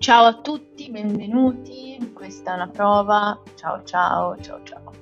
Ciao a tutti, benvenuti. Questa è una prova. Ciao ciao ciao ciao.